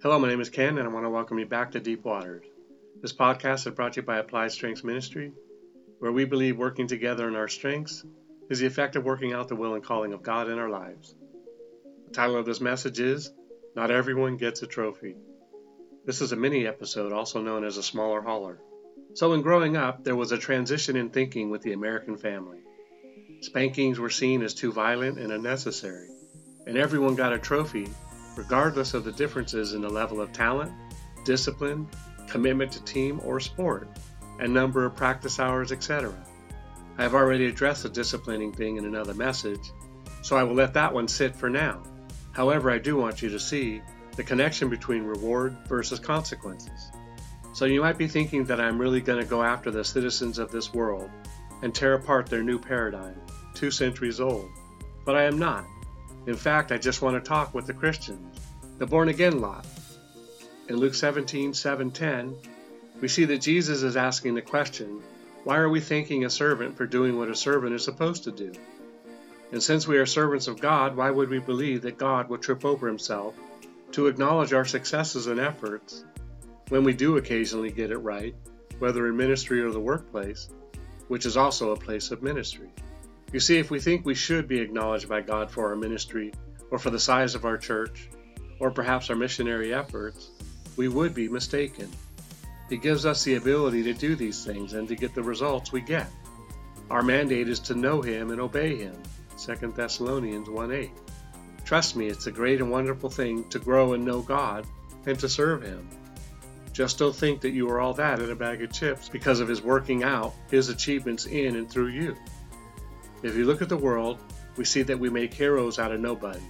Hello, my name is Ken, and I want to welcome you back to Deep Waters. This podcast is brought to you by Applied Strengths Ministry, where we believe working together in our strengths is the effect of working out the will and calling of God in our lives. The title of this message is Not Everyone Gets a Trophy. This is a mini episode, also known as a smaller holler. So, in growing up, there was a transition in thinking with the American family. Spankings were seen as too violent and unnecessary, and everyone got a trophy regardless of the differences in the level of talent, discipline, commitment to team or sport, and number of practice hours, etc. I have already addressed the disciplining thing in another message, so I will let that one sit for now. However, I do want you to see the connection between reward versus consequences. So you might be thinking that I'm really going to go after the citizens of this world and tear apart their new paradigm, two centuries old. But I am not. In fact, I just want to talk with the Christians, the born again lot. In Luke 17 7 10, we see that Jesus is asking the question, Why are we thanking a servant for doing what a servant is supposed to do? And since we are servants of God, why would we believe that God would trip over himself to acknowledge our successes and efforts when we do occasionally get it right, whether in ministry or the workplace, which is also a place of ministry? You see, if we think we should be acknowledged by God for our ministry, or for the size of our church, or perhaps our missionary efforts, we would be mistaken. He gives us the ability to do these things and to get the results we get. Our mandate is to know Him and obey Him. 2 Thessalonians 1 8. Trust me, it's a great and wonderful thing to grow and know God and to serve Him. Just don't think that you are all that in a bag of chips because of His working out His achievements in and through you. If you look at the world, we see that we make heroes out of nobody,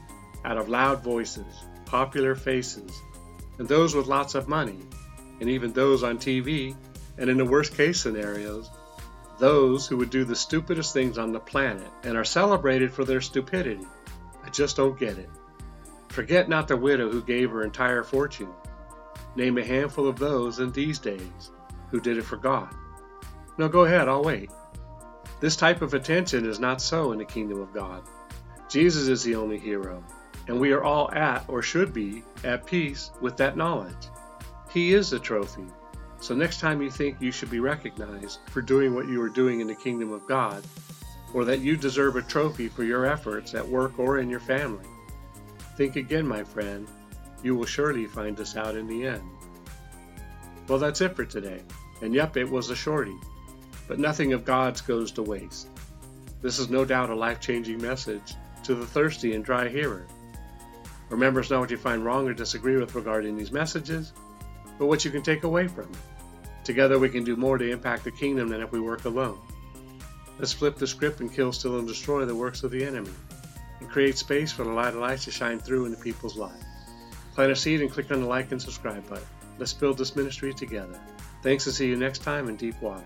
out of loud voices, popular faces, and those with lots of money, and even those on TV, and in the worst case scenarios, those who would do the stupidest things on the planet and are celebrated for their stupidity. I just don't get it. Forget not the widow who gave her entire fortune. Name a handful of those in these days who did it for God. No, go ahead, I'll wait. This type of attention is not so in the kingdom of God. Jesus is the only hero, and we are all at, or should be, at peace with that knowledge. He is the trophy. So next time you think you should be recognized for doing what you are doing in the kingdom of God, or that you deserve a trophy for your efforts at work or in your family, think again, my friend. You will surely find this out in the end. Well, that's it for today. And yep, it was a shorty but nothing of God's goes to waste. This is no doubt a life changing message to the thirsty and dry hearer. Remember, it's not what you find wrong or disagree with regarding these messages, but what you can take away from it. Together, we can do more to impact the kingdom than if we work alone. Let's flip the script and kill, steal, and destroy the works of the enemy, and create space for the light of light to shine through into people's lives. Plant a seed and click on the like and subscribe button. Let's build this ministry together. Thanks and see you next time in Deep Water.